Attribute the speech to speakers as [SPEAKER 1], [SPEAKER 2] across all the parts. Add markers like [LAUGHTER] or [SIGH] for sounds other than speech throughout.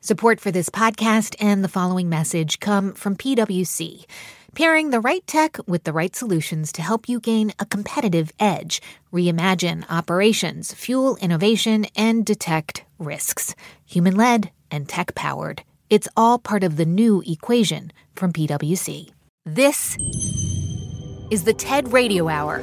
[SPEAKER 1] Support for this podcast and the following message come from PwC, pairing the right tech with the right solutions to help you gain a competitive edge, reimagine operations, fuel innovation, and detect risks. Human led and tech powered. It's all part of the new equation from PwC. This is the TED Radio Hour.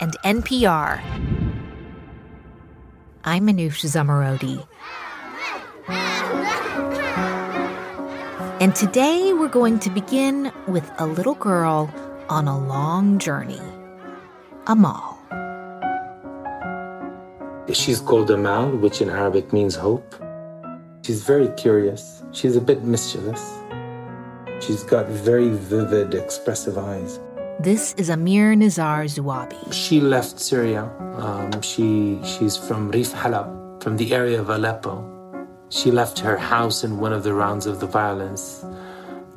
[SPEAKER 1] and NPR. I'm Manoush Zomorodi. And today we're going to begin with a little girl on a long journey. Amal.
[SPEAKER 2] She's called Amal, which in Arabic means hope. She's very curious. She's a bit mischievous. She's got very vivid, expressive eyes.
[SPEAKER 1] This is Amir Nizar Zuabi.
[SPEAKER 2] She left Syria. Um, she she's from Rif Halab, from the area of Aleppo. She left her house in one of the rounds of the violence,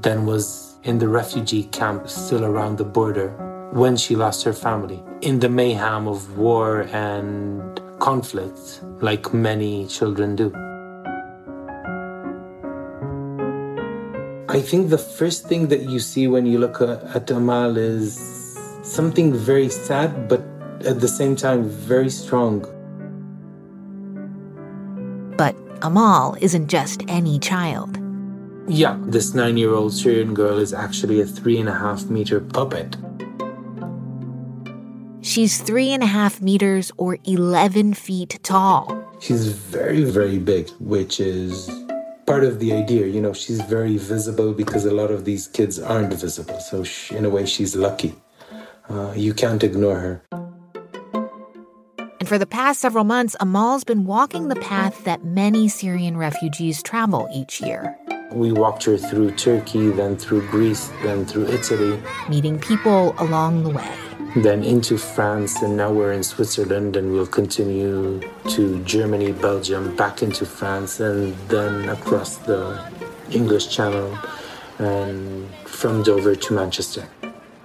[SPEAKER 2] then was in the refugee camp still around the border when she lost her family in the mayhem of war and conflict, like many children do. I think the first thing that you see when you look at Amal is something very sad, but at the same time very strong.
[SPEAKER 1] But Amal isn't just any child.
[SPEAKER 2] Yeah, this nine year old Syrian girl is actually a three and a half meter puppet.
[SPEAKER 1] She's three and a half meters or 11 feet tall.
[SPEAKER 2] She's very, very big, which is part of the idea. You know, she's very visible because a lot of these kids aren't visible. So, she, in a way, she's lucky. Uh, you can't ignore her.
[SPEAKER 1] And for the past several months, Amal's been walking the path that many Syrian refugees travel each year.
[SPEAKER 2] We walked her through Turkey, then through Greece, then through Italy.
[SPEAKER 1] Meeting people along the way.
[SPEAKER 2] Then into France, and now we're in Switzerland, and we'll continue to Germany, Belgium, back into France, and then across the English Channel, and from Dover to Manchester.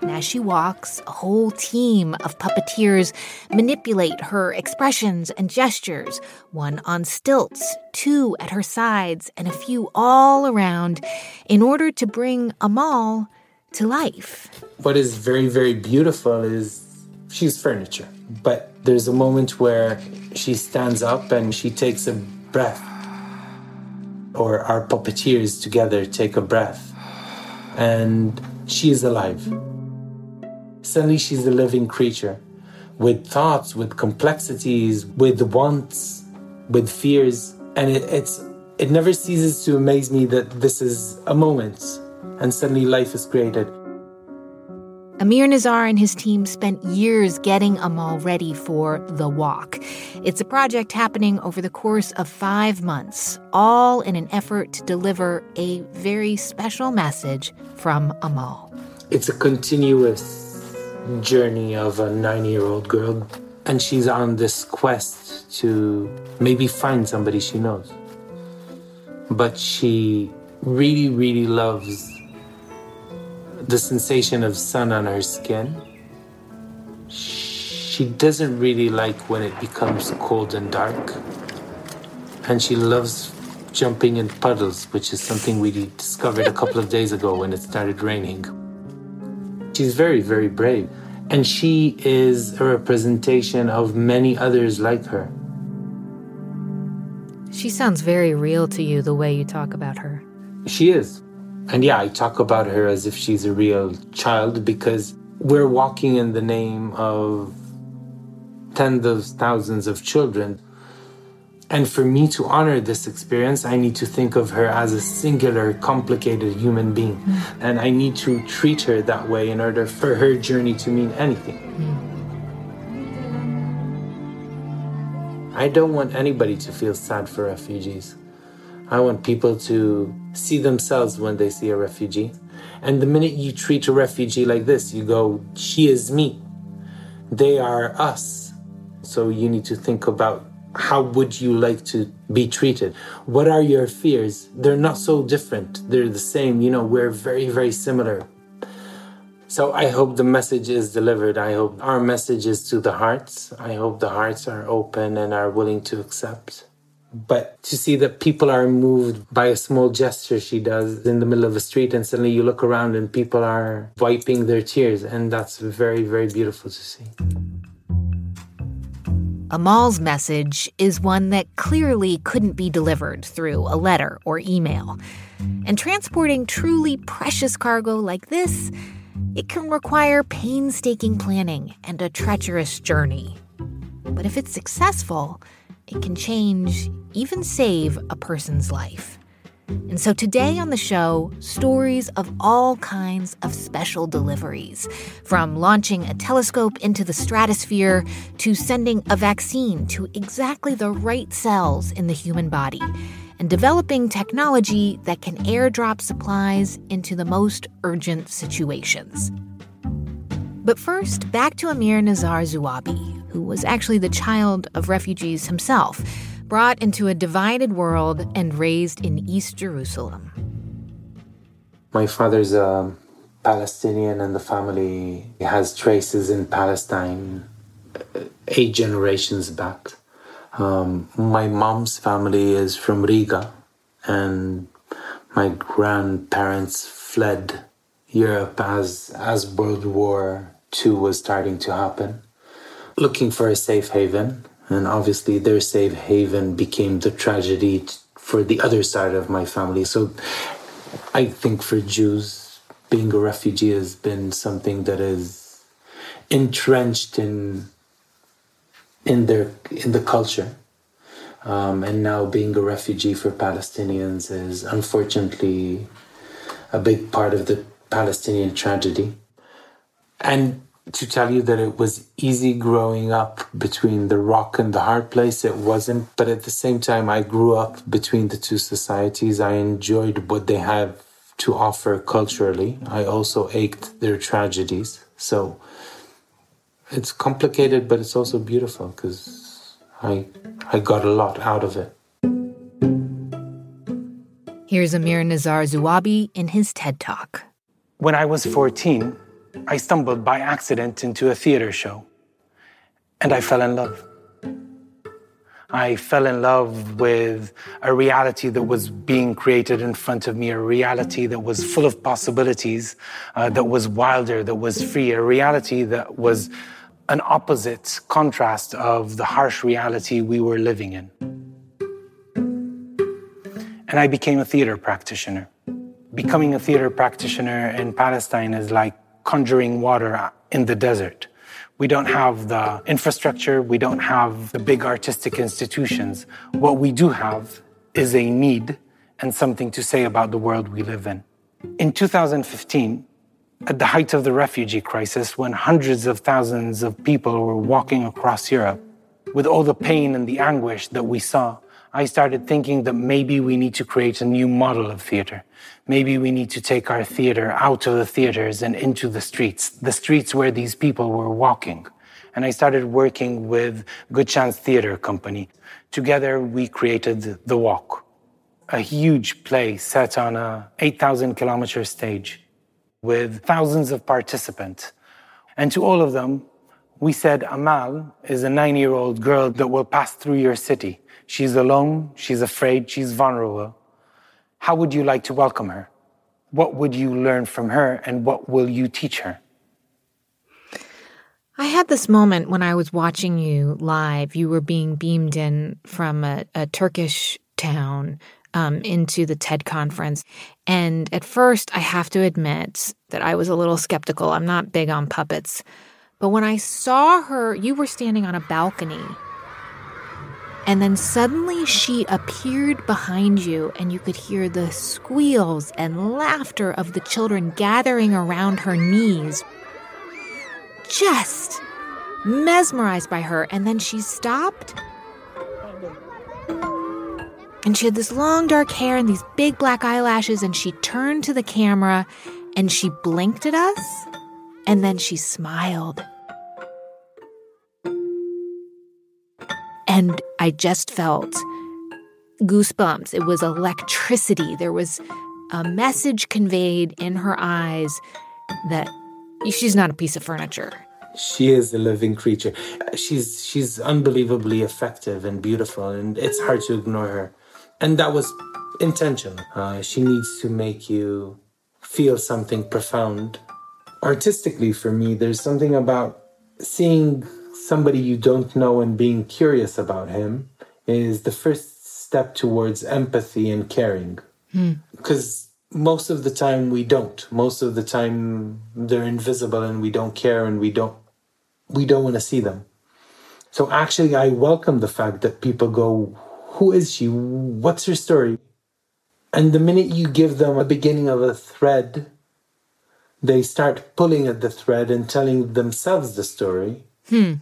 [SPEAKER 1] As she walks, a whole team of puppeteers manipulate her expressions and gestures, one on stilts, two at her sides, and a few all around, in order to bring Amal to life.
[SPEAKER 2] What is very, very beautiful is she's furniture, but there's a moment where she stands up and she takes a breath, or our puppeteers together take a breath, and she is alive. Suddenly, she's a living creature with thoughts, with complexities, with wants, with fears. And it, it's, it never ceases to amaze me that this is a moment and suddenly life is created.
[SPEAKER 1] Amir Nizar and his team spent years getting Amal ready for The Walk. It's a project happening over the course of five months, all in an effort to deliver a very special message from Amal.
[SPEAKER 2] It's a continuous journey of a nine year old girl, and she's on this quest to maybe find somebody she knows. But she really, really loves the sensation of sun on her skin. She doesn't really like when it becomes cold and dark. And she loves jumping in puddles, which is something we discovered a couple of days ago when it started raining. She's very, very brave. And she is a representation of many others like her.
[SPEAKER 1] She sounds very real to you the way you talk about her.
[SPEAKER 2] She is. And yeah, I talk about her as if she's a real child because we're walking in the name of tens of thousands of children. And for me to honor this experience, I need to think of her as a singular, complicated human being. Mm. And I need to treat her that way in order for her journey to mean anything. Mm. I don't want anybody to feel sad for refugees. I want people to see themselves when they see a refugee. And the minute you treat a refugee like this, you go, she is me. They are us. So you need to think about how would you like to be treated? What are your fears? They're not so different. They're the same. You know, we're very, very similar. So I hope the message is delivered. I hope our message is to the hearts. I hope the hearts are open and are willing to accept. But to see that people are moved by a small gesture she does in the middle of a street, and suddenly you look around and people are wiping their tears, and that's very, very beautiful to see.
[SPEAKER 1] Amal's message is one that clearly couldn't be delivered through a letter or email. And transporting truly precious cargo like this, it can require painstaking planning and a treacherous journey. But if it's successful, it can change, even save a person's life. And so today on the show, stories of all kinds of special deliveries from launching a telescope into the stratosphere to sending a vaccine to exactly the right cells in the human body and developing technology that can airdrop supplies into the most urgent situations. But first, back to Amir Nizar Zuabi, who was actually the child of refugees himself brought into a divided world and raised in East Jerusalem.
[SPEAKER 2] My father's a Palestinian, and the family has traces in Palestine uh, eight generations back. Um, my mom's family is from Riga, and my grandparents fled Europe as as World War II was starting to happen, looking for a safe haven. And obviously, their safe haven became the tragedy for the other side of my family. So I think for Jews, being a refugee has been something that is entrenched in in their in the culture. Um, and now being a refugee for Palestinians is unfortunately a big part of the Palestinian tragedy. And to tell you that it was easy growing up between the rock and the hard place. It wasn't. But at the same time, I grew up between the two societies. I enjoyed what they have to offer culturally. I also ached their tragedies. So it's complicated, but it's also beautiful because I, I got a lot out of it.
[SPEAKER 1] Here's Amir Nizar Zuabi in his TED Talk.
[SPEAKER 2] When I was 14, I stumbled by accident into a theater show and I fell in love. I fell in love with a reality that was being created in front of me, a reality that was full of possibilities, uh, that was wilder, that was free, a reality that was an opposite contrast of the harsh reality we were living in. And I became a theater practitioner. Becoming a theater practitioner in Palestine is like conjuring water in the desert. We don't have the infrastructure, we don't have the big artistic institutions. What we do have is a need and something to say about the world we live in. In 2015, at the height of the refugee crisis, when hundreds of thousands of people were walking across Europe, with all the pain and the anguish that we saw, I started thinking that maybe we need to create a new model of theater. Maybe we need to take our theater out of the theaters and into the streets, the streets where these people were walking. And I started working with Good Chance Theater Company. Together, we created The Walk, a huge play set on a 8,000 kilometer stage with thousands of participants. And to all of them, we said Amal is a nine year old girl that will pass through your city. She's alone, she's afraid, she's vulnerable. How would you like to welcome her? What would you learn from her and what will you teach her?
[SPEAKER 1] I had this moment when I was watching you live. You were being beamed in from a, a Turkish town um, into the TED conference. And at first, I have to admit that I was a little skeptical. I'm not big on puppets. But when I saw her, you were standing on a balcony and then suddenly she appeared behind you, and you could hear the squeals and laughter of the children gathering around her knees. Just mesmerized by her, and then she stopped And she had this long dark hair and these big black eyelashes, and she turned to the camera and she blinked at us, and then she smiled. And I just felt goosebumps. It was electricity. There was a message conveyed in her eyes that she's not a piece of furniture.
[SPEAKER 2] She is a living creature. She's she's unbelievably effective and beautiful, and it's hard to ignore her. And that was intentional. Uh, she needs to make you feel something profound. Artistically, for me, there's something about seeing somebody you don't know and being curious about him is the first step towards empathy and caring. Because most of the time we don't. Most of the time they're invisible and we don't care and we don't we don't want to see them. So actually I welcome the fact that people go, Who is she? What's her story? And the minute you give them a beginning of a thread, they start pulling at the thread and telling themselves the story.
[SPEAKER 1] Hmm.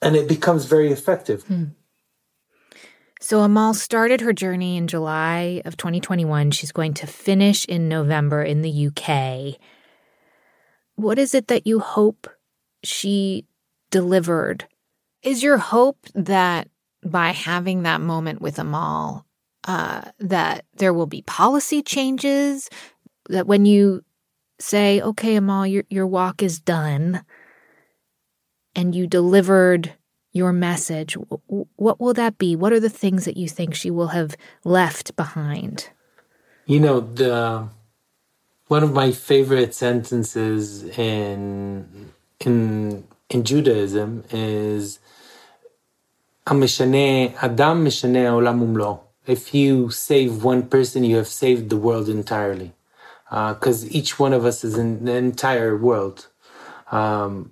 [SPEAKER 2] And it becomes very effective.
[SPEAKER 1] So Amal started her journey in July of 2021. She's going to finish in November in the UK. What is it that you hope she delivered? Is your hope that by having that moment with Amal, uh, that there will be policy changes? That when you say, "Okay, Amal, your your walk is done," and you delivered your message, what will that be? What are the things that you think she will have left behind?
[SPEAKER 2] You know, the one of my favorite sentences in in in Judaism is "Amishane Adam mishane olam umlo." If you save one person, you have saved the world entirely, because each one of us is the entire world. Um,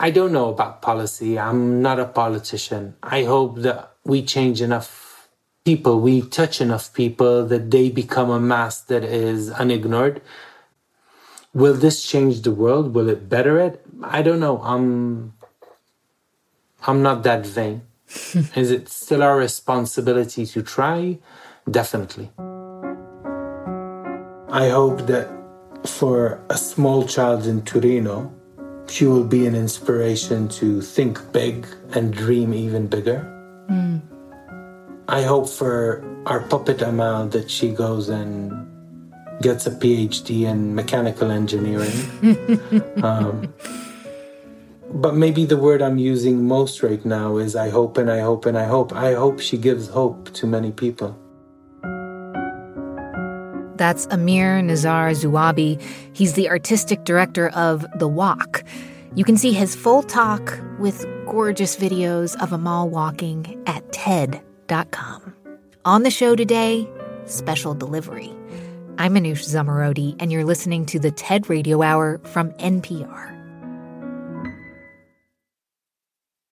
[SPEAKER 2] I don't know about policy. I'm not a politician. I hope that we change enough people, we touch enough people that they become a mass that is unignored. Will this change the world? Will it better it? I don't know. I'm I'm not that vain. [LAUGHS] is it still our responsibility to try? Definitely. I hope that for a small child in Torino, she will be an inspiration to think big and dream even bigger. I hope for our puppet Amal that she goes and gets a PhD in mechanical engineering. [LAUGHS] um, but maybe the word I'm using most right now is I hope and I hope and I hope. I hope she gives hope to many people.
[SPEAKER 1] That's Amir Nizar Zuabi. He's the artistic director of The Walk. You can see his full talk with gorgeous videos of Amal walking at TED.com. On the show today, special delivery. I'm Manoush Zomorodi, and you're listening to the TED Radio Hour from NPR.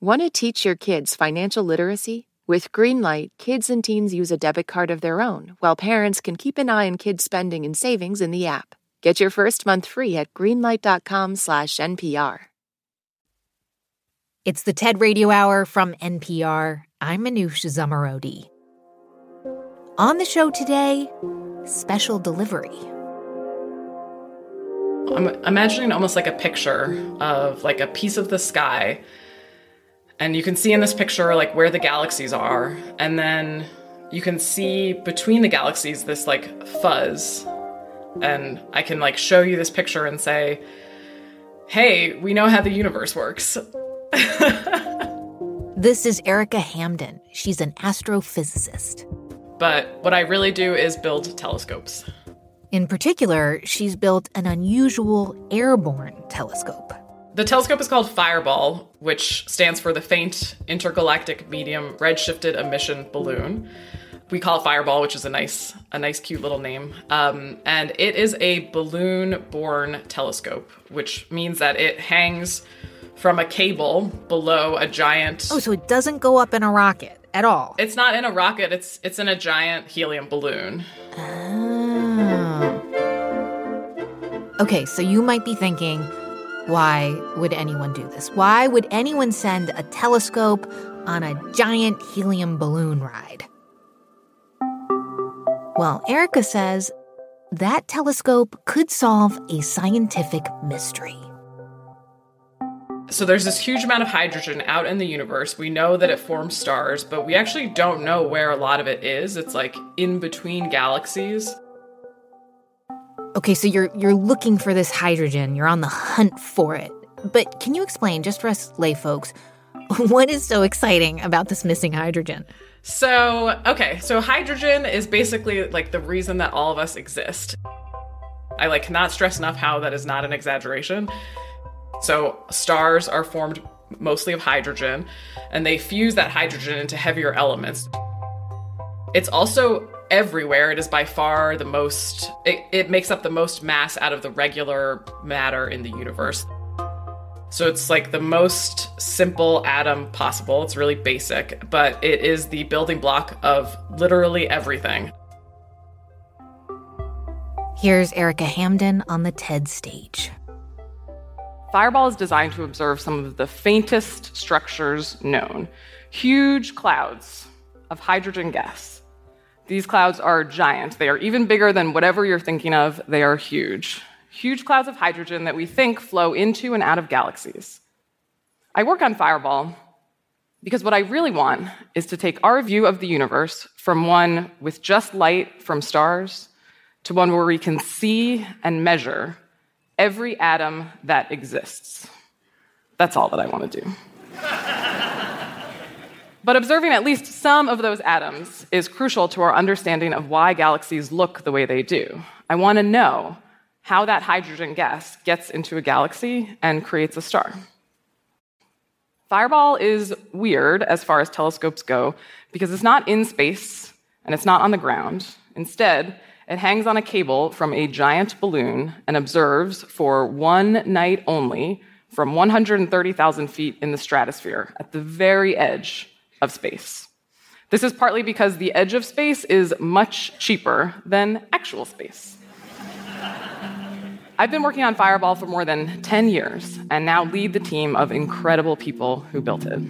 [SPEAKER 3] Want to teach your kids financial literacy? With Greenlight, kids and teens use a debit card of their own, while parents can keep an eye on kids' spending and savings in the app. Get your first month free at greenlight.com slash NPR.
[SPEAKER 1] It's the TED Radio Hour from NPR. I'm Manoush Zomorodi. On the show today, special delivery.
[SPEAKER 4] I'm imagining almost like a picture of like a piece of the sky. And you can see in this picture like where the galaxies are. And then you can see between the galaxies this like fuzz. And I can like show you this picture and say, hey, we know how the universe works. [LAUGHS]
[SPEAKER 1] this is Erika Hamden. She's an astrophysicist.
[SPEAKER 4] But what I really do is build telescopes.
[SPEAKER 1] In particular, she's built an unusual airborne telescope.
[SPEAKER 4] The telescope is called Fireball, which stands for the Faint Intergalactic Medium Redshifted Emission Balloon. We call it Fireball, which is a nice, a nice, cute little name. Um, and it is a balloon-borne telescope, which means that it hangs from a cable below a giant.
[SPEAKER 1] Oh, so it doesn't go up in a rocket at all.
[SPEAKER 4] It's not in a rocket. It's it's in a giant helium balloon.
[SPEAKER 1] Oh. Okay, so you might be thinking, why would anyone do this? Why would anyone send a telescope on a giant helium balloon ride? Well, Erika says that telescope could solve a scientific mystery.
[SPEAKER 4] So there's this huge amount of hydrogen out in the universe. We know that it forms stars, but we actually don't know where a lot of it is. It's like in between galaxies.
[SPEAKER 1] Okay, so you're you're looking for this hydrogen. You're on the hunt for it. But can you explain just for us lay folks [LAUGHS] what is so exciting about this missing hydrogen?
[SPEAKER 4] So, okay, so hydrogen is basically like the reason that all of us exist. I like cannot stress enough how that is not an exaggeration. So, stars are formed mostly of hydrogen, and they fuse that hydrogen into heavier elements. It's also everywhere. It is by far the most, it, it makes up the most mass out of the regular matter in the universe. So it's like the most simple atom possible. It's really basic, but it is the building block of literally everything.
[SPEAKER 1] Here's Erika Hamden on the TED stage.
[SPEAKER 4] Fireball is designed to observe some of the faintest structures known huge clouds of hydrogen gas. These clouds are giant. They are even bigger than whatever you're thinking of. They are huge. Huge clouds of hydrogen that we think flow into and out of galaxies. I work on Fireball because what I really want is to take our view of the universe from one with just light from stars to one where we can see and measure every atom that exists. That's all that I want to do. [LAUGHS] but observing at least some of those atoms is crucial to our understanding of why galaxies look the way they do. I want to know how that hydrogen gas gets into a galaxy and creates a star. Fireball is weird as far as telescopes go because it's not in space and it's not on the ground. Instead, it hangs on a cable from a giant balloon and observes for one night only from 130,000 feet in the stratosphere at the very edge of space. This is partly because the edge of space is much cheaper than actual space. I've been working on Fireball for more than 10 years and now lead the team of incredible people who built it.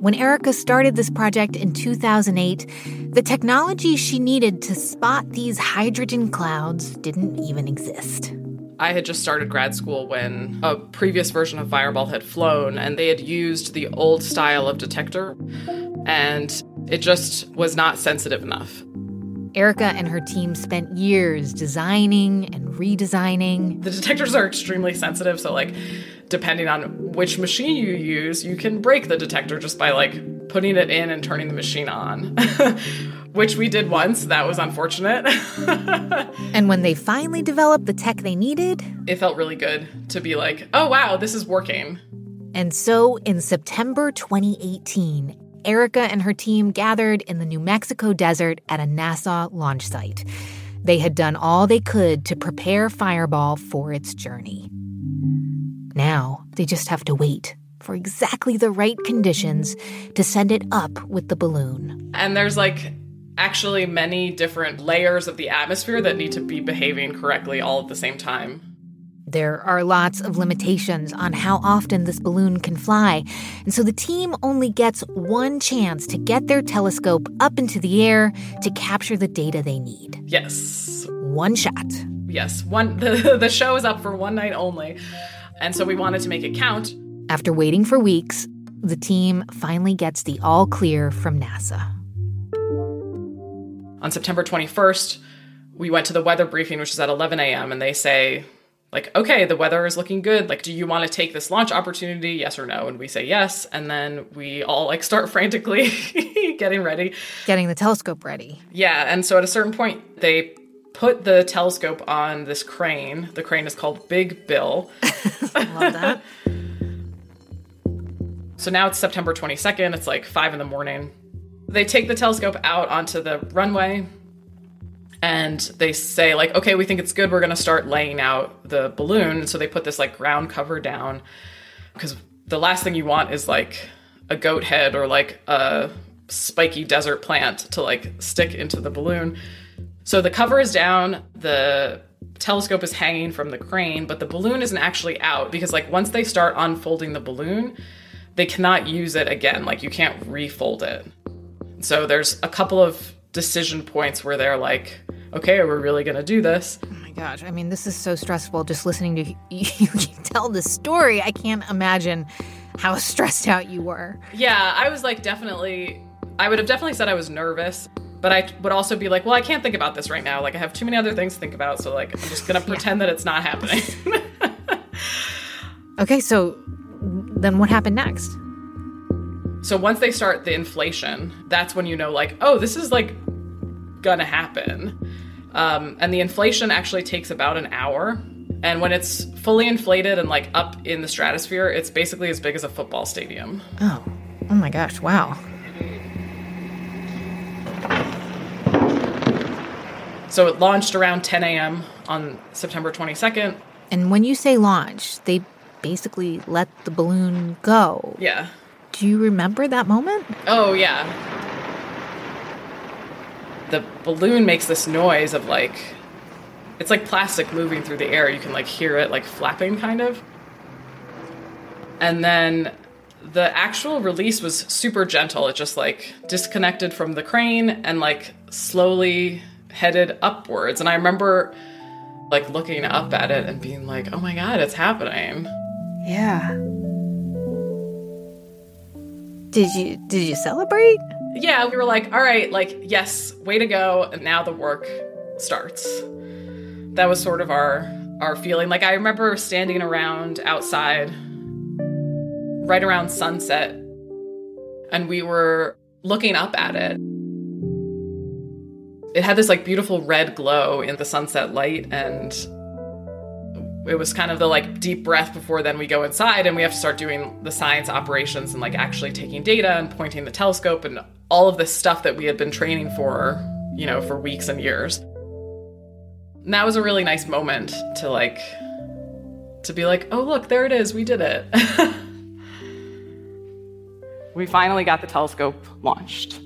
[SPEAKER 1] When Erika started this project in 2008, the technology she needed to spot these hydrogen clouds didn't even exist.
[SPEAKER 4] I had just started grad school when a previous version of Fireball had flown, and they had used the old style of detector, and it just was not sensitive enough.
[SPEAKER 1] Erika and her team spent years designing and redesigning.
[SPEAKER 4] The detectors are extremely sensitive, so like depending on which machine you use, you can break the detector just by like putting it in and turning the machine on. [LAUGHS] which we did once. That was unfortunate. [LAUGHS]
[SPEAKER 1] and when they finally developed the tech they needed,
[SPEAKER 4] it felt really good to be like, "Oh wow, this is working."
[SPEAKER 1] And so in September 2018, Erika and her team gathered in the New Mexico desert at a NASA launch site. They had done all they could to prepare Fireball for its journey. Now they just have to wait for exactly the right conditions to send it up with the balloon.
[SPEAKER 4] And there's like actually many different layers of the atmosphere that need to be behaving correctly all at the same time.
[SPEAKER 1] There are lots of limitations on how often this balloon can fly, and so the team only gets one chance to get their telescope up into the air to capture the data they need.
[SPEAKER 4] Yes.
[SPEAKER 1] One shot.
[SPEAKER 4] Yes, one [LAUGHS] the, the show is up for one night only. And so we wanted to make it count.
[SPEAKER 1] After waiting for weeks, the team finally gets the all clear from NASA.
[SPEAKER 4] On September 21st, we went to the weather briefing, which is at 11 a.m., and they say, like, okay, the weather is looking good. Like, do you want to take this launch opportunity? Yes or no? And we say yes. And then we all like start [LAUGHS] frantically getting ready,
[SPEAKER 1] getting the telescope ready.
[SPEAKER 4] Yeah. And so at a certain point, they put the telescope on this crane. The crane is called Big Bill.
[SPEAKER 1] I [LAUGHS] love that.
[SPEAKER 4] So now it's September 22nd. It's like five in the morning. They take the telescope out onto the runway and they say like okay we think it's good we're going to start laying out the balloon and so they put this like ground cover down because the last thing you want is like a goat head or like a spiky desert plant to like stick into the balloon so the cover is down the telescope is hanging from the crane but the balloon isn't actually out because like once they start unfolding the balloon they cannot use it again like you can't refold it so there's a couple of decision points where they're like okay, we're really going to do this.
[SPEAKER 1] Oh my gosh. I mean, this is so stressful just listening to [LAUGHS] you tell the story. I can't imagine how [LAUGHS] stressed out you were.
[SPEAKER 4] Yeah, I was like, definitely, I would have definitely said I was nervous. But I would also be like, well, I can't think about this right now. Like, I have too many other things to think about. So, like, I'm just going [LAUGHS] to pretend yeah. that it's not happening.
[SPEAKER 1] okay, so then what happened next?
[SPEAKER 4] So, once they start the inflation, that's when you know, like, oh, this is like gonna happen. Um, and the inflation actually takes about an hour. And when it's fully inflated and like up in the stratosphere, it's basically as big as a football stadium.
[SPEAKER 1] Oh, oh my gosh, wow.
[SPEAKER 4] So it launched around 10 a.m. on September 22nd.
[SPEAKER 1] And when you say launch, they basically let the balloon go.
[SPEAKER 4] Yeah.
[SPEAKER 1] Do you remember that moment?
[SPEAKER 4] Oh, yeah the balloon makes this noise of like it's like plastic moving through the air. You can like hear it like flapping kind of. And then the actual release was super gentle. It just like disconnected from the crane and like slowly headed upwards. And I remember like looking up at it and being like, "Oh my god, it's happening."
[SPEAKER 1] Yeah. Did you did you celebrate?
[SPEAKER 4] yeah, we were like, all right, like, yes, way to go. And now the work starts. That was sort of our our feeling. Like I remember standing around outside right around sunset and we were looking up at it. It had this like beautiful red glow in the sunset light and it was kind of the like deep breath before then we go inside and we have to start doing the science operations and like actually taking data and pointing the telescope and all of this stuff that we had been training for, you know, for weeks and years. And that was a really nice moment to like to be like, "Oh, look, there it is. We did it." [LAUGHS] we finally got the telescope launched. [LAUGHS]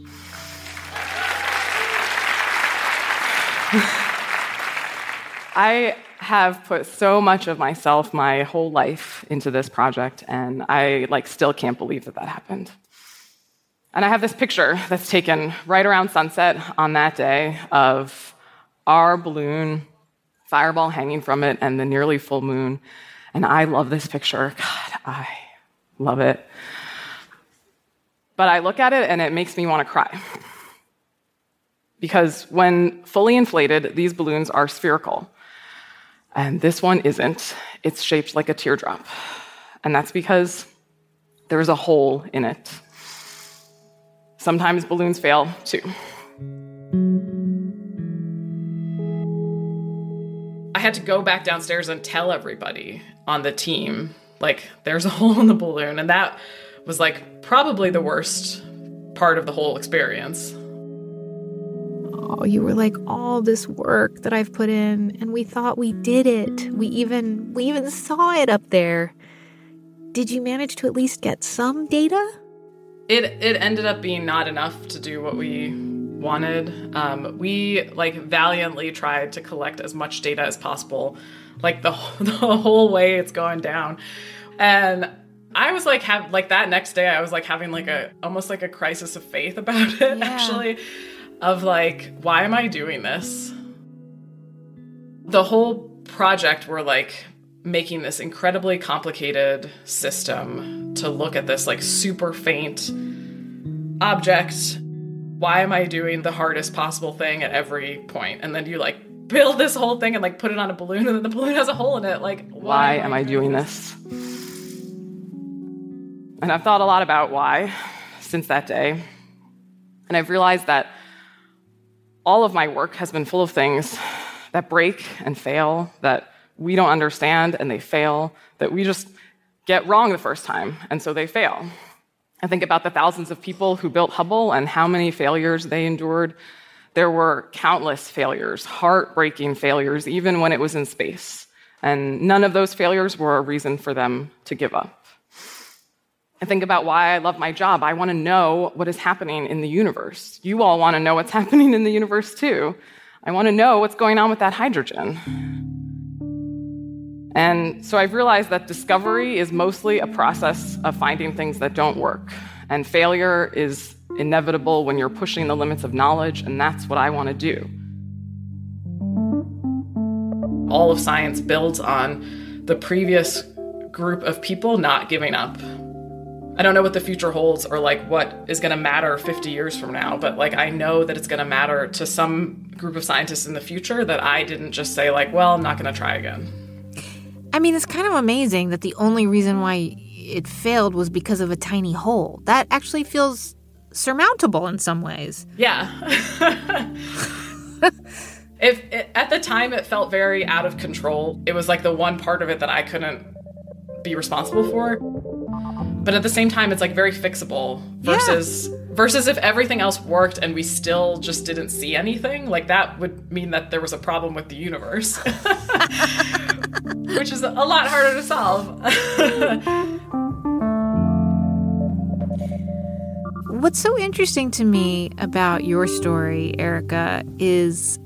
[SPEAKER 4] I have put so much of myself, my whole life into this project, and I like still can't believe that that happened. And I have this picture that's taken right around sunset on that day of our balloon, fireball hanging from it, and the nearly full moon. And I love this picture. God, I love it. But I look at it and it makes me want to cry. Because when fully inflated, these balloons are spherical. And this one isn't. It's shaped like a teardrop. And that's because there's a hole in it. Sometimes balloons fail too. I had to go back downstairs and tell everybody on the team, like, there's a [LAUGHS] hole in the balloon. And that was like probably the worst part of the whole experience.
[SPEAKER 1] Oh, you were like all this work that I've put in and we thought we did it. We even we even saw it up there. Did you manage to at least get some data?
[SPEAKER 4] It it ended up being not enough to do what we wanted. Um, we like valiantly tried to collect as much data as possible, like the [LAUGHS] the whole way it's going down, and I was like have like that next day I was like having like a almost like a crisis of faith about it [LAUGHS] yeah. actually of like, why am I doing this? The whole project, we're like making this incredibly complicated system to look at this like super faint object. Why am I doing the hardest possible thing at every point? And then you like build this whole thing and like put it on a balloon and then the balloon has a hole in it. Like, why,
[SPEAKER 5] why am I doing this?
[SPEAKER 4] And I've thought a lot about why since that day. And I've realized that all of my work has been full of things that break and fail, that we don't understand and they fail, that we just get wrong the first time and so they fail. I think about the thousands of people who built Hubble and how many failures they endured. There were countless failures, heartbreaking failures, even when it was in space. And none of those failures were a reason for them to give up. I think about why I love my job. I want to know what is happening in the universe. You all want to know what's [LAUGHS] happening in the universe too. I want to know what's going on with that hydrogen. And so I've realized that discovery is mostly a process of finding things that don't work. And failure is inevitable when you're pushing the limits of knowledge, and that's what I want to do. All of science builds on the previous group of people not giving up I don't know what the future holds or like what is going to matter 50 years from now, but like I know that it's going to matter to some group of scientists in the future that I didn't just say like, well, I'm not going to try again.
[SPEAKER 1] I mean, it's kind of amazing that the only reason why it failed was because of a tiny hole. That actually feels surmountable in some ways.
[SPEAKER 4] Yeah. [LAUGHS] if it, at the time it felt very out of control. It was like the one part of it that I couldn't be responsible for but at the same time it's like very fixable versus yeah. versus if everything else worked and we still just didn't see anything like that would mean that there was a problem with the universe [LAUGHS] which is a lot harder to solve [LAUGHS]
[SPEAKER 1] what's so interesting to me about your story erika is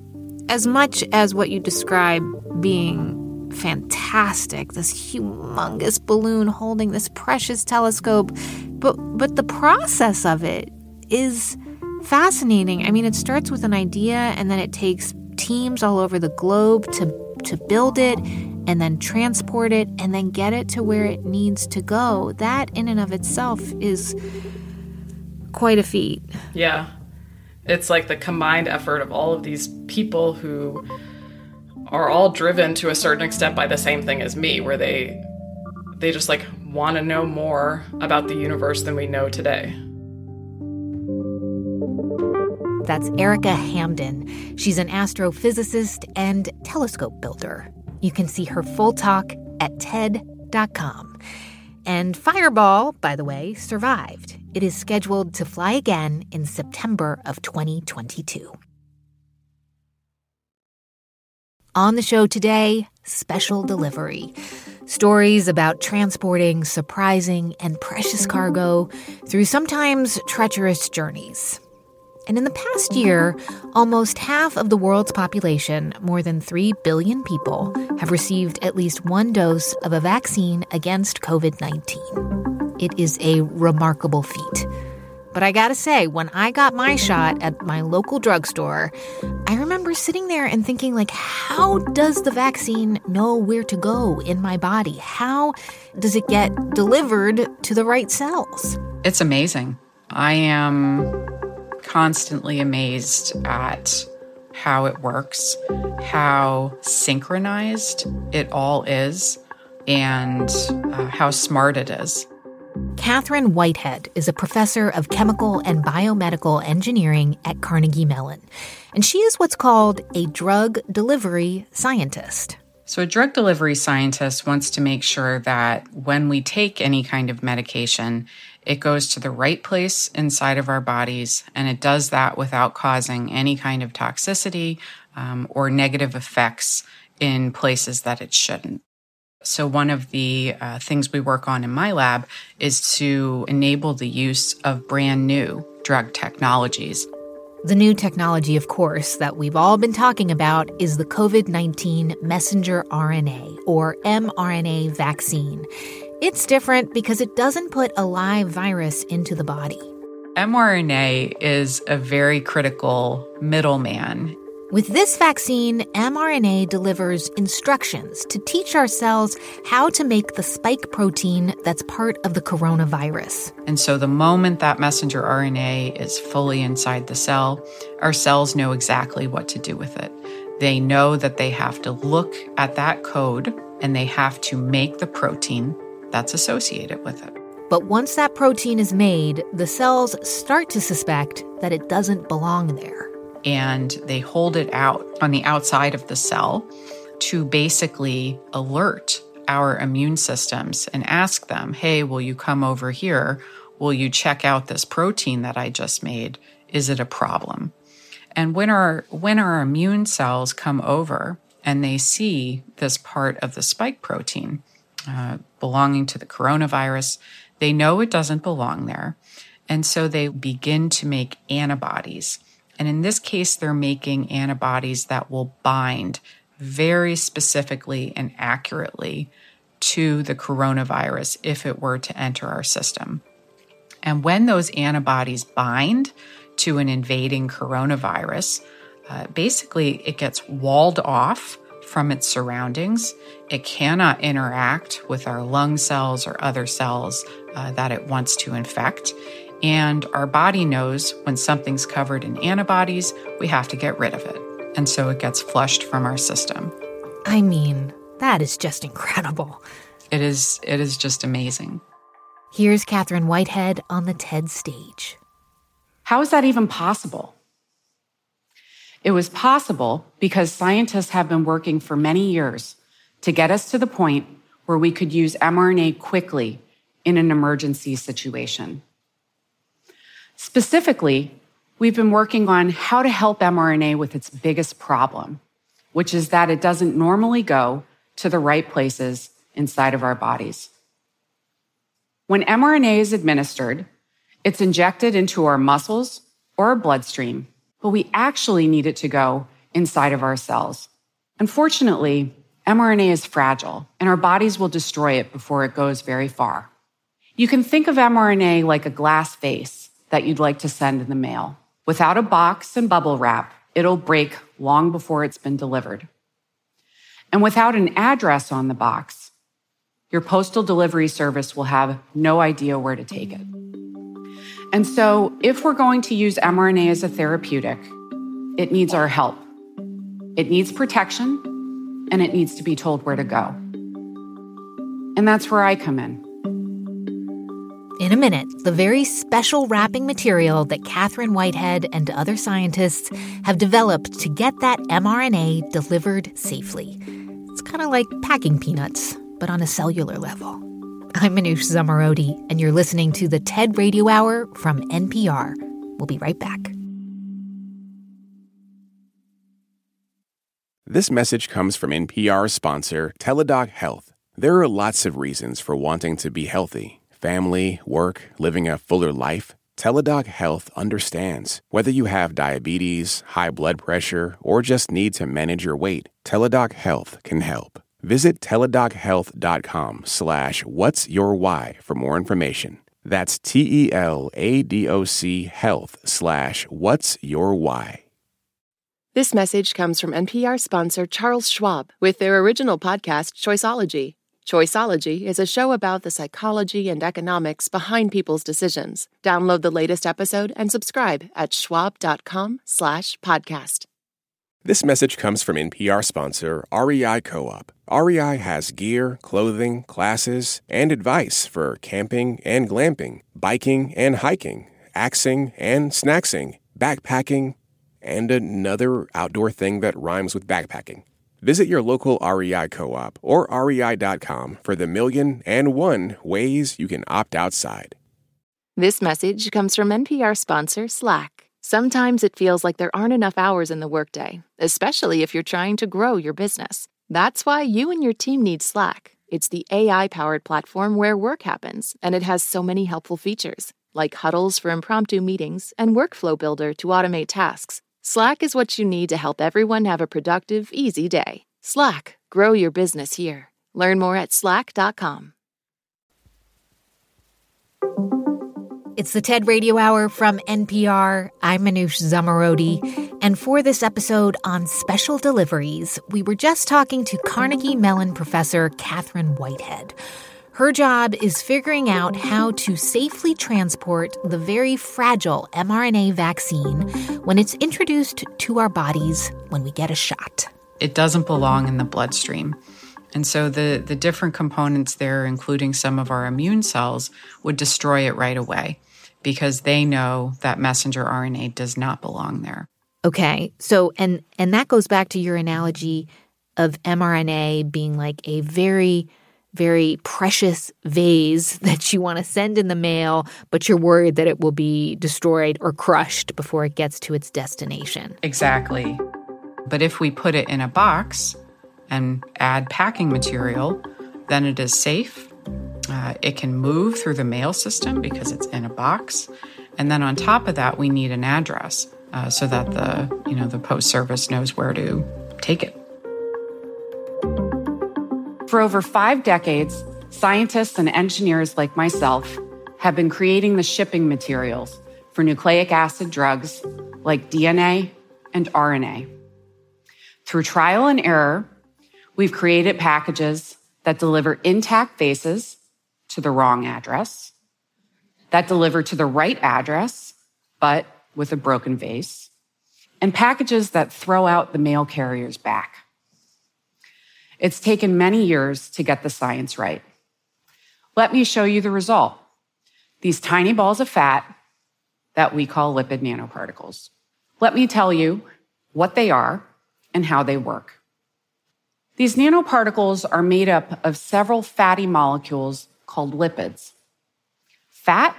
[SPEAKER 1] as much as what you describe being fantastic, this humongous balloon holding this precious telescope. But but the process of it is fascinating. I mean, it starts with an idea and then it takes teams all over the globe to to build it and then transport it and then get it to where it needs to go. That in and of itself is quite a feat.
[SPEAKER 4] Yeah. It's like the combined effort of all of these people who are all driven to a certain extent by the same thing as me, where they they just like want to know more about the universe than we know today.
[SPEAKER 1] That's Erika Hamden. She's an astrophysicist and telescope builder. You can see her full talk at TED.com. And Fireball, by the way, survived. It is scheduled to fly again in September of 2022. On the show today, special delivery. Stories about transporting surprising and precious cargo through sometimes treacherous journeys. And in the past year, almost half of the world's population, more than 3 billion people, have received at least one dose of a vaccine against COVID 19. It is a remarkable feat. But I gotta say, when I got my shot at my local drugstore, I remember sitting there and thinking, like, how does the vaccine know where to go in my body? How does it get delivered to the right cells?
[SPEAKER 6] It's amazing. I am constantly amazed at how it works, how synchronized it all is, and uh, how smart it is.
[SPEAKER 1] Kathryn Whitehead is a professor of chemical and biomedical engineering at Carnegie Mellon, and she is what's called a drug delivery scientist.
[SPEAKER 6] So, a drug delivery scientist wants to make sure that when we take any kind of medication, it goes to the right place inside of our bodies, and it does that without causing any kind of toxicity um, or negative effects in places that it shouldn't. So, one of the uh, things we work on in my lab is to enable the use of brand new drug technologies.
[SPEAKER 1] The new technology, of course, that we've all been talking about is the COVID 19 messenger RNA, or mRNA vaccine. It's different because it doesn't put a live virus into the body.
[SPEAKER 6] mRNA is a very critical middleman
[SPEAKER 1] With this vaccine, mRNA delivers instructions to teach our cells how to make the spike protein that's part of the coronavirus.
[SPEAKER 6] And so, the moment that messenger RNA is fully inside the cell, our cells know exactly what to do with it. They know that they have to look at that code and they have to make the protein that's associated with it.
[SPEAKER 1] But once that protein is made, the cells start to suspect that it doesn't belong there
[SPEAKER 6] and they hold it out on the outside of the cell to basically alert our immune systems and ask them, hey, will you come over here? Will you check out this protein that I just made? Is it a problem? And when our when our immune cells come over and they see this part of the spike protein uh, belonging to the coronavirus, they know it doesn't belong there, and so they begin to make antibodies and in this case, they're making antibodies that will bind very specifically and accurately to the coronavirus if it were to enter our system. And when those antibodies bind to an invading coronavirus, uh, basically it gets walled off from its surroundings. It cannot interact with our lung cells or other cells uh, that it wants to infect. And our body knows when something's covered in antibodies, we have to get rid of it. And so it gets flushed from our system.
[SPEAKER 1] I mean, that is just incredible.
[SPEAKER 6] It is it is just amazing.
[SPEAKER 1] Here's Kathryn Whitehead on the TED stage.
[SPEAKER 5] How is that even possible? It was possible because scientists have been working for many years to get us to the point where we could use mRNA quickly in an emergency situation. Specifically, we've been working on how to help mRNA with its biggest problem, which is that it doesn't normally go to the right places inside of our bodies. When mRNA is administered, it's injected into our muscles or our bloodstream, but we actually need it to go inside of our cells. Unfortunately, mRNA is fragile, and our bodies will destroy it before it goes very far. You can think of mRNA like a glass vase that you'd like to send in the mail. Without a box and bubble wrap, it'll break long before it's been delivered. And without an address on the box, your postal delivery service will have no idea where to take it. And so, if we're going to use mRNA as a therapeutic, it needs our help. It needs protection, and it needs to be told where to go. And that's where I come in
[SPEAKER 1] in a minute the very special wrapping material that Kathryn Whitehead and other scientists have developed to get that mRNA delivered safely. It's kind of like packing peanuts, but on a cellular level. I'm Manoush Zomorodi, and you're listening to the TED Radio Hour from NPR. We'll be right back.
[SPEAKER 7] This message comes from NPR sponsor Teladoc Health. There are lots of reasons for wanting to be healthy family, work, living a fuller life, Teladoc Health understands. Whether you have diabetes, high blood pressure, or just need to manage your weight, Teladoc Health can help. Visit teladochealth.com slash what's your why for more information. That's T-E-L-A-D-O-C health slash what's your why.
[SPEAKER 3] This message comes from NPR sponsor Charles Schwab with their original podcast, Choiceology. Choiceology is a show about the psychology and economics behind people's decisions. Download the latest episode and subscribe at schwab.com/podcast.
[SPEAKER 7] This message comes from NPR sponsor REI Co-op. REI has gear, clothing, classes, and advice for camping and glamping, biking and hiking, axing and snacksing, backpacking, and another outdoor thing that rhymes with backpacking. Visit your local REI co op or rei.com for the million and one ways you can opt outside.
[SPEAKER 3] This message comes from NPR sponsor Slack. Sometimes it feels like there aren't enough hours in the workday, especially if you're trying to grow your business. That's why you and your team need Slack. It's the AI powered platform where work happens, and it has so many helpful features, like huddles for impromptu meetings and Workflow Builder to automate tasks. Slack is what you need to help everyone have a productive, easy day. Slack, grow your business here. Learn more at slack.com.
[SPEAKER 1] It's the TED Radio Hour from NPR. I'm Manoush Zomorodi. And for this episode on special deliveries, we were just talking to Carnegie Mellon professor Kathryn Whitehead. Her job is figuring out how to safely transport the very fragile mRNA vaccine when it's introduced to our bodies when we get a shot.
[SPEAKER 6] It doesn't belong in the bloodstream. And so the, the different components there, including some of our immune cells, would destroy it right away because they know that messenger RNA does not belong there.
[SPEAKER 1] Okay. So and and that goes back to your analogy of mRNA being like a very very precious vase [LAUGHS] that you want to send in the mail, but you're worried that it will be destroyed or crushed before it gets to its destination.
[SPEAKER 6] Exactly. But if we put it in a box and add packing material, then it is safe. Uh, it can move through the mail system because it's in a box. And then on top of that, we need an address uh, so that the you know the post service knows where to take it.
[SPEAKER 5] For over five decades, scientists and engineers like myself have been creating the shipping materials for nucleic acid drugs like DNA and RNA. Through trial and error, we've created packages that deliver intact bases to the wrong address, that deliver to the right address, but with a broken vase, and packages that throw out the mail carrier's back. It's taken many years to get the science right. Let me show you the result. These tiny balls of fat that we call lipid nanoparticles. Let me tell you what they are and how they work. These nanoparticles are made up of several fatty molecules called lipids. Fat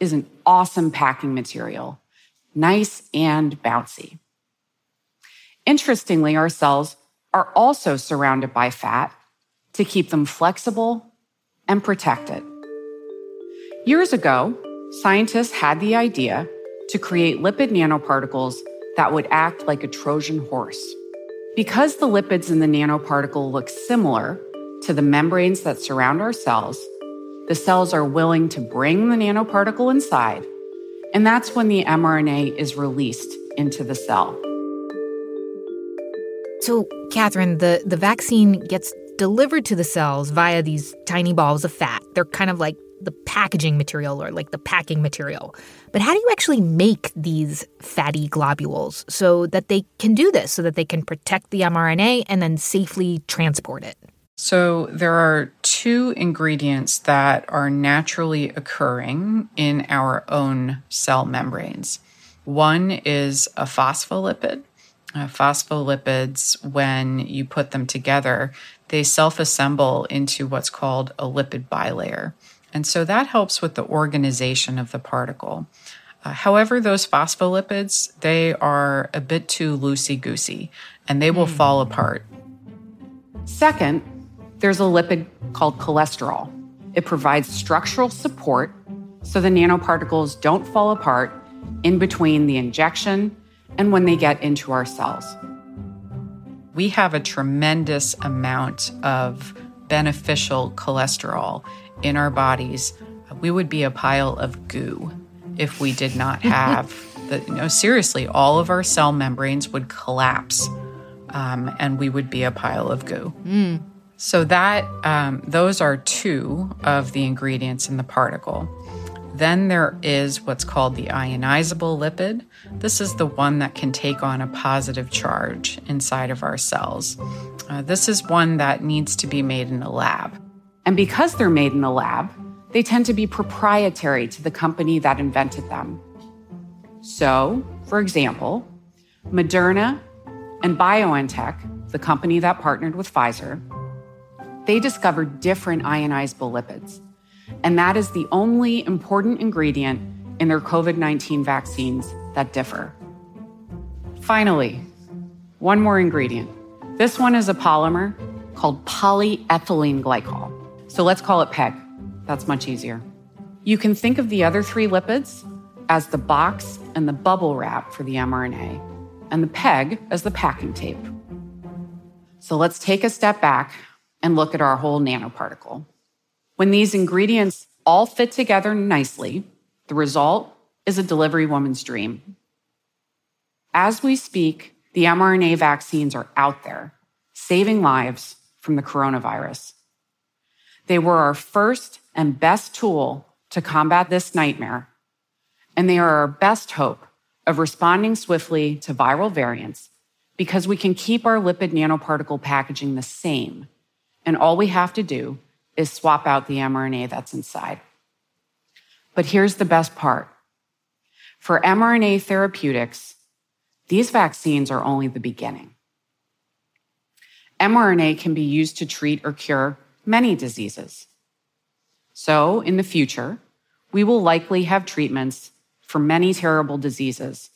[SPEAKER 5] is an awesome packing material, nice and bouncy. Interestingly, our cells are also surrounded by fat to keep them flexible and protected. Years ago, scientists had the idea to create lipid nanoparticles that would act like a Trojan horse. Because the lipids in the nanoparticle look similar to the membranes that surround our cells, the cells are willing to bring the nanoparticle inside, and that's when the mRNA is released into the cell.
[SPEAKER 1] So, Kathryn, the, the vaccine gets delivered to the cells via these tiny balls of fat. They're kind of like the packaging material or like the packing material. But how do you actually make these fatty globules so that they can do this, so that they can protect the mRNA and then safely transport it?
[SPEAKER 6] So, there are two ingredients that are naturally occurring in our own cell membranes. One is a phospholipid. Uh, phospholipids, when you put them together, they self assemble into what's called a lipid bilayer. And so that helps with the organization of the particle. Uh, however, those phospholipids, they are a bit too loosey goosey and they will mm. fall apart.
[SPEAKER 5] Second, there's a lipid called cholesterol. It provides structural support so the nanoparticles don't fall apart in between the injection and when they get into our cells.
[SPEAKER 6] We have a tremendous amount of beneficial cholesterol in our bodies. We would be a pile of goo if we did not [LAUGHS] have the, you know, seriously, all of our cell membranes would collapse um, and we would be a pile of goo. Mm. So that um, those are two of the ingredients in the particle. Then there is what's called the ionizable lipid. This is the one that can take on a positive charge inside of our cells. Uh, this is one that needs to be made in a lab.
[SPEAKER 5] And because they're made in a lab, they tend to be proprietary to the company that invented them. So, for example, Moderna and BioNTech, the company that partnered with Pfizer, they discovered different ionizable lipids. And that is the only important ingredient in their COVID 19 vaccines that differ. Finally, one more ingredient. This one is a polymer called polyethylene glycol. So let's call it PEG. That's much easier. You can think of the other three lipids as the box and the bubble wrap for the mRNA, and the PEG as the packing tape. So let's take a step back and look at our whole nanoparticle. When these ingredients all fit together nicely, The result is a delivery woman's dream. As we speak, the mRNA vaccines are out there, saving lives from the coronavirus. They were our first and best tool to combat this nightmare, and they are our best hope of responding swiftly to viral variants because we can keep our lipid nanoparticle packaging the same, and all we have to do is swap out the mRNA that's inside. But here's the best part for mRNA therapeutics, these vaccines are only the beginning. mRNA can be used to treat or cure many diseases. So, in the future, we will likely have treatments for many terrible diseases,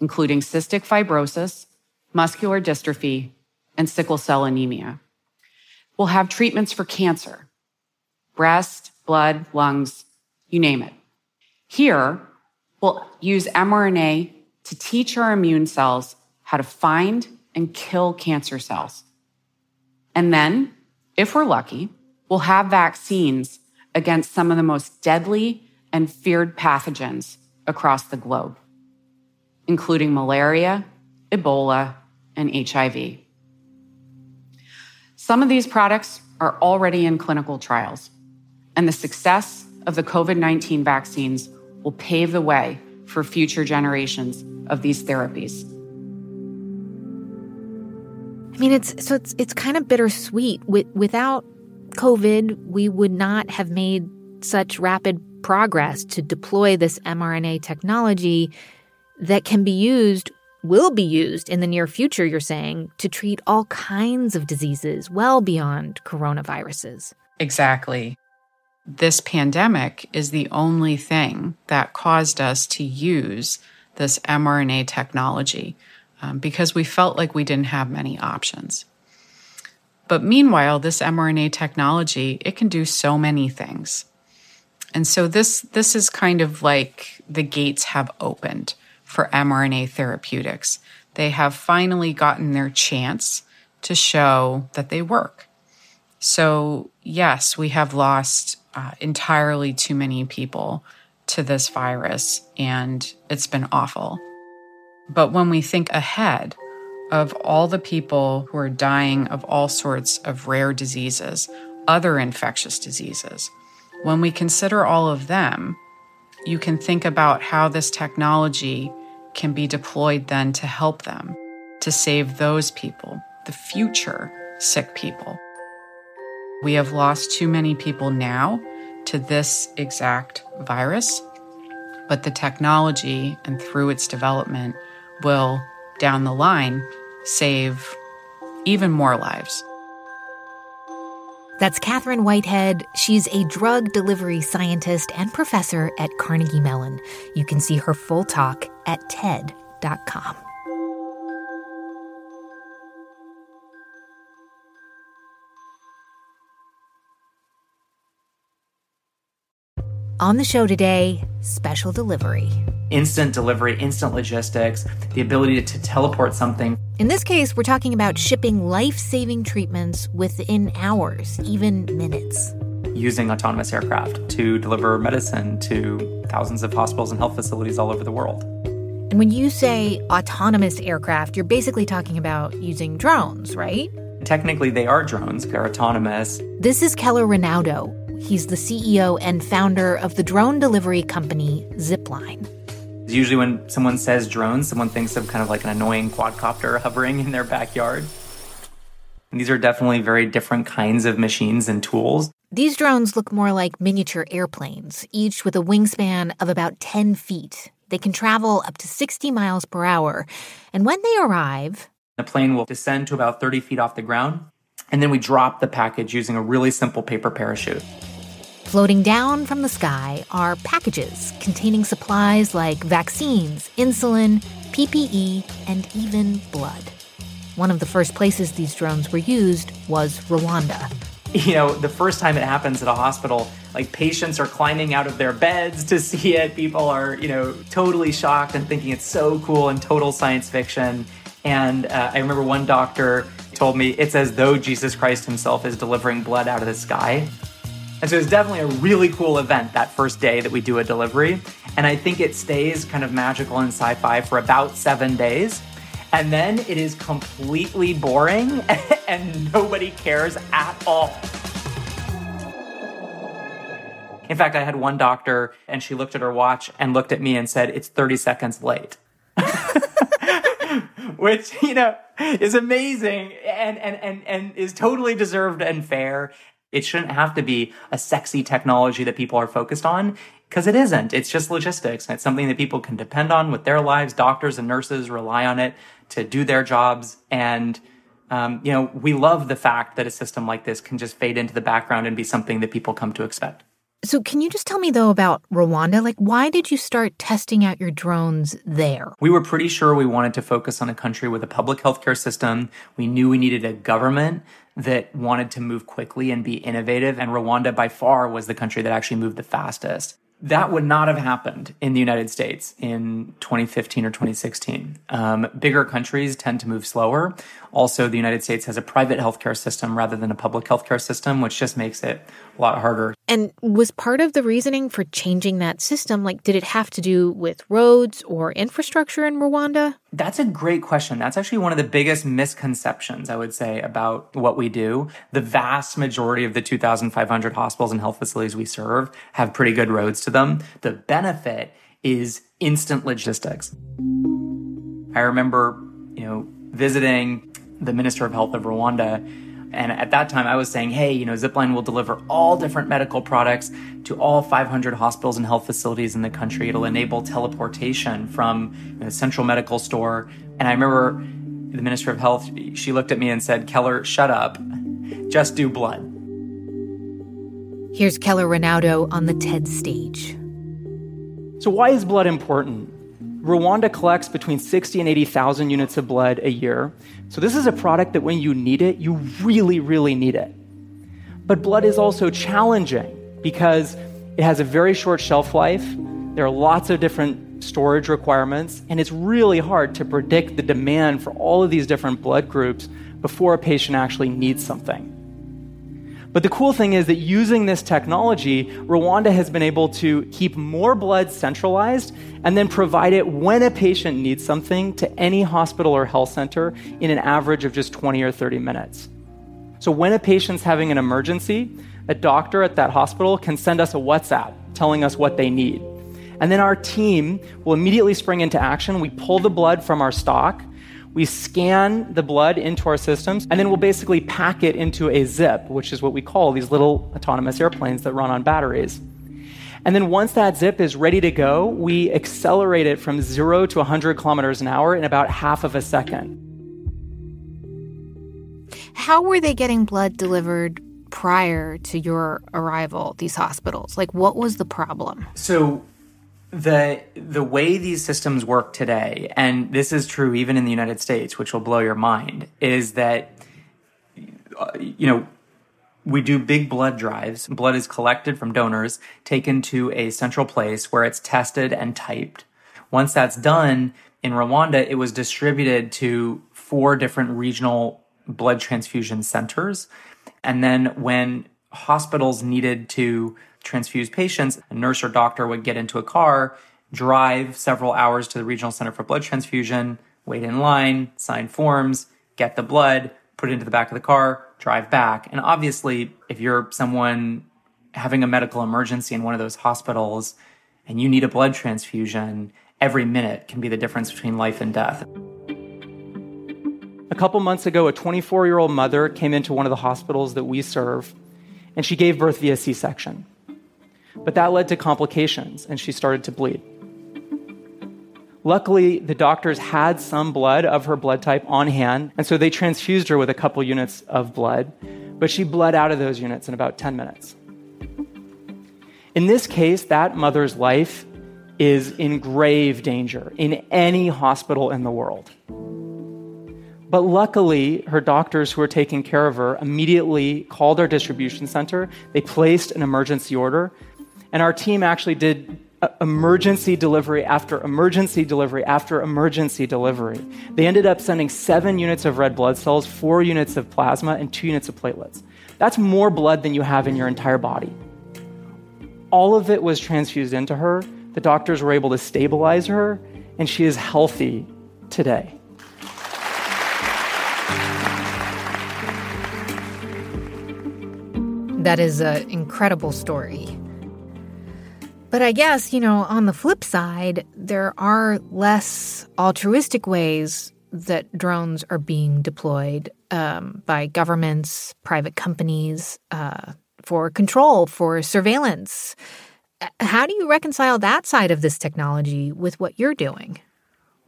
[SPEAKER 5] including cystic fibrosis, muscular dystrophy, and sickle cell anemia. We'll have treatments for cancer, breast, blood, lungs, you name it. Here, we'll use mRNA to teach our immune cells how to find and kill cancer cells. And then, if we're lucky, we'll have vaccines against some of the most deadly and feared pathogens across the globe, including malaria, Ebola, and HIV. Some of these products are already in clinical trials, and the success of the COVID 19 vaccines will pave the way for future generations of these therapies.
[SPEAKER 1] I mean, it's so it's it's kind of bittersweet. With, without COVID, we would not have made such rapid progress to deploy this mRNA technology that can be used, will be used in the near future, you're saying, to treat all kinds of diseases well beyond coronaviruses.
[SPEAKER 6] Exactly. This pandemic is the only thing that caused us to use this mRNA technology um, because we felt like we didn't have many options. But meanwhile, this mRNA technology, it can do so many things. And so this this is kind of like the gates have opened for mRNA therapeutics. They have finally gotten their chance to show that they work. So, yes, we have lost uh, entirely too many people to this virus, and it's been awful. But when we think ahead of all the people who are dying of all sorts of rare diseases, other infectious diseases, when we consider all of them, you can think about how this technology can be deployed then to help them, to save those people, the future sick people. We have lost too many people now to this exact virus, but the technology and through its development will, down the line, save even more lives.
[SPEAKER 1] That's Kathryn Whitehead. She's a drug delivery scientist and professor at Carnegie Mellon. You can see her full talk at TED.com. On the show today, special delivery.
[SPEAKER 8] Instant delivery, instant logistics, the ability to teleport something.
[SPEAKER 1] In this case, we're talking about shipping life saving treatments within hours, even minutes.
[SPEAKER 8] Using autonomous aircraft to deliver medicine to thousands of hospitals and health facilities all over the world.
[SPEAKER 1] And when you say autonomous aircraft, you're basically talking about using drones, right?
[SPEAKER 8] Technically, they are drones, they're autonomous.
[SPEAKER 1] This is Keller Rinaudo. He's the CEO and founder of the drone delivery company Zipline.
[SPEAKER 8] Usually, when someone says drones, someone thinks of kind of like an annoying quadcopter [LAUGHS] hovering in their backyard. And these are definitely very different kinds of machines and tools.
[SPEAKER 1] These drones look more like miniature airplanes, each with a wingspan of about 10 feet. They can travel up to 60 miles per hour. And when they arrive,
[SPEAKER 8] the plane will descend to about 30 feet off the ground. And then we drop the package using a really simple paper parachute.
[SPEAKER 1] Floating down from the sky are packages containing supplies like vaccines, insulin, PPE, and even blood. One of the first places these drones were used was Rwanda. [LAUGHS]
[SPEAKER 8] You know, the first time it happens at a hospital, like patients are climbing out of their beds to [LAUGHS] see it. People are, you know, totally shocked and thinking it's so cool and total science fiction. And uh, I remember one doctor told me it's as though Jesus Christ himself is delivering blood out of the sky. And so it's definitely a really cool event that first day that we do a delivery. And I think it stays kind of magical in sci fi for about seven days. And then it is completely boring [LAUGHS] and nobody cares at all. In fact, I had one doctor and she looked at her watch and looked at me and said, It's 30 seconds late. [LAUGHS] Which, you know, is amazing and, and, and, and is totally deserved and fair. It shouldn't have to be a sexy technology that people are focused on because it isn't. It's just logistics. It's something that people can depend on with their lives. Doctors and nurses rely on it to do their jobs. And, um, you know, we love the fact that a system like this can just fade into the background and be something that people come to expect.
[SPEAKER 1] So, can you just tell me though about Rwanda? Like, why did you start testing out your drones there?
[SPEAKER 8] We were pretty sure we wanted to focus on a country with a public healthcare system. We knew we needed a government that wanted to move quickly and be innovative. And Rwanda, by far, was the country that actually moved the fastest that would not have happened in the United States in 2015 or 2016. Um, bigger countries tend to move slower. Also, the United States has a private healthcare system rather than a public healthcare system, which just makes it a lot harder.
[SPEAKER 1] And was part of the reasoning for changing that system, like, did it have to do with roads or infrastructure in Rwanda?
[SPEAKER 8] That's a great question. That's actually one of the biggest misconceptions, I would say, about what we do. The vast majority of the 2,500 hospitals and health facilities we serve have pretty good roads to them. The benefit is instant logistics. I remember, you know, visiting the Minister of Health of Rwanda and at that time, I was saying, hey, you know, Zipline will deliver all different medical products to all 500 hospitals and health facilities in the country. It'll enable teleportation from the central medical store. And I remember the Minister of Health, she looked at me and said, Keller, shut up. Just do blood.
[SPEAKER 1] Here's Keller Rinaudo on the TED stage.
[SPEAKER 8] So, why is blood important? Rwanda collects between 60 and 80,000 units of blood a year. So, this is a product that when you need it, you really, really need it. But blood is also challenging because it has a very short shelf life. There are lots of different storage requirements, and it's really hard to predict the demand for all of these different blood groups before a patient actually needs something. But the cool thing is that using this technology, Rwanda has been able to keep more blood centralized and then provide it when a patient needs something to any hospital or health center in an average of just 20 or 30 minutes. So when a patient's having an emergency, a doctor at that hospital can send us a WhatsApp telling us what they need. And then our team will immediately spring into action. We pull the blood from our stock we scan the blood into our systems, and then we'll basically pack it into a zip, which is what we call these little autonomous airplanes that run on batteries. And then once that zip is ready to go, we accelerate it from zero to 100 kilometers an hour in about half of a second.
[SPEAKER 1] How were they getting blood delivered prior to your arrival, these hospitals? Like, what was the problem?
[SPEAKER 8] So, the the way these systems work today, and this is true even in the United States, which will blow your mind, is that uh, you know we do big blood drives. Blood is collected from donors, taken to a central place where it's tested and typed. Once that's done, in Rwanda, it was distributed to four different regional blood transfusion centers. And then when hospitals needed to transfuse patients, a nurse or doctor would get into a car, drive several hours to the regional center for blood transfusion, wait in line, sign forms, get the blood, put it into the back of the car, drive back. And obviously, if you're someone having a medical emergency in one of those hospitals and you need a blood transfusion, every minute can be the difference between life and death. A couple months ago, a 24 year old mother came into one of the hospitals that we serve, and she gave birth via C section. But that led to complications, and she started to bleed. Luckily, the doctors had some blood of her blood type on hand, and so they transfused her with a couple units of blood, but she bled out of those units in about 10 minutes. In this case, that mother's life is in grave danger in any hospital in the world. But luckily, her doctors who were taking care of her immediately called our distribution center. They placed an emergency order and our team actually did uh, emergency delivery after emergency delivery after emergency delivery. They ended up sending seven units of red blood cells, four units of plasma, and two units of platelets. That's more blood than you have in your entire body. All of it was transfused into her. The doctors were able to stabilize her, and she is healthy today.
[SPEAKER 1] That is an incredible story. But I guess, you know, on the flip side, there are less altruistic ways that drones are being deployed um, by governments, private companies uh, for control, for surveillance. How do you reconcile that side of this technology with what you're doing?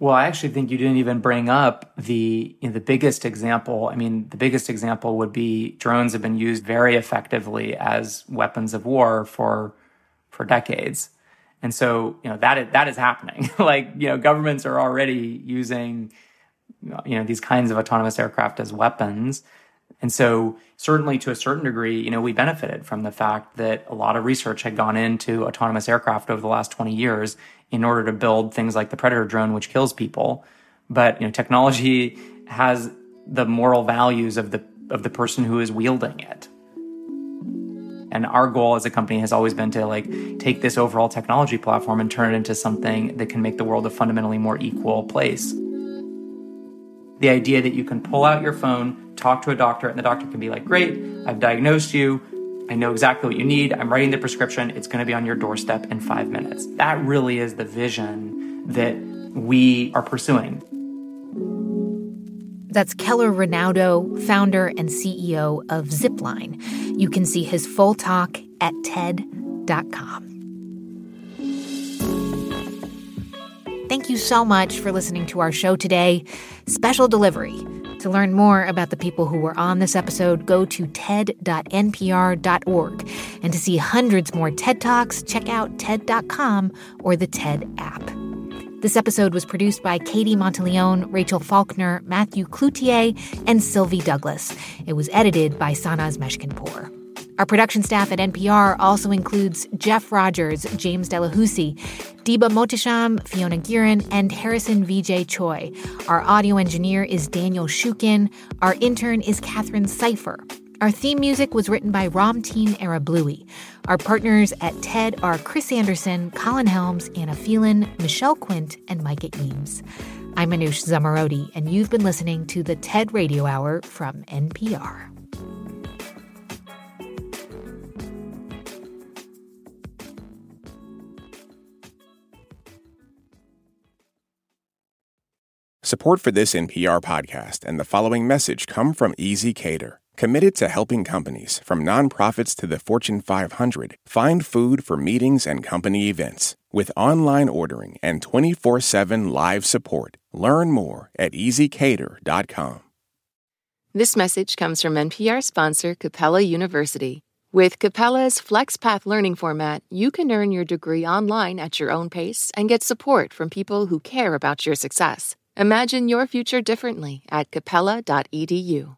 [SPEAKER 8] Well, I actually think you didn't even bring up the you know, the biggest example. I mean, the biggest example would be drones have been used very effectively as weapons of war for for decades, and so you know that is, that is happening. [LAUGHS] like you know, governments are already using you know these kinds of autonomous aircraft as weapons, and so certainly to a certain degree, you know, we benefited from the fact that a lot of research had gone into autonomous aircraft over the last 20 years in order to build things like the Predator drone, which kills people. But you know, technology has the moral values of the of the person who is wielding it. And our goal as a company has always been to like take this overall technology platform and turn it into something that can make the world a fundamentally more equal place. The idea that you can pull out your phone, talk to a doctor, and the doctor can be like, Great, I've diagnosed you. I know exactly what you need. I'm writing the prescription. It's going to be on your doorstep in five minutes. That really is the vision that we are pursuing.
[SPEAKER 1] That's Keller Rinaudo, founder and CEO of Zipline. You can see his full talk at TED.com. Thank you so much for listening to our show today. Special delivery. To learn more about the people who were on this episode, go to ted.npr.org. And to see hundreds more TED Talks, check out TED.com or the TED app. This episode was produced by Katie Monteleone, Rachel Faulkner, Matthew Cloutier, and Sylvie Douglas. It was edited by Sanaz Meshkinpour. Our production staff at NPR also includes Jeff Rogers, James Delahoussaye, Diba Mohtasham, Fiona Geiran, and Harrison Vijay Choi. Our audio engineer is Daniel Shukin. Our intern is Catherine Seifer. Our theme music was written by Ramteen Arablouei. Our partners at TED are Chris Anderson, Colin Helms, Anna Phelan, Michelle Quint, and Micah Eames. I'm Manoush Zomorodi, and you've been listening to the TED Radio Hour from NPR.
[SPEAKER 7] Support for this NPR podcast and the following message come from ezCater, committed to helping companies, from nonprofits to the Fortune 500, find food for meetings and company events. With online ordering and 24 7 live support, learn more at easycater.com.
[SPEAKER 3] This message comes from NPR sponsor Capella University. With Capella's FlexPath learning format, you can earn your degree online at your own pace and get support from people who care about your success. Imagine your future differently at capella.edu.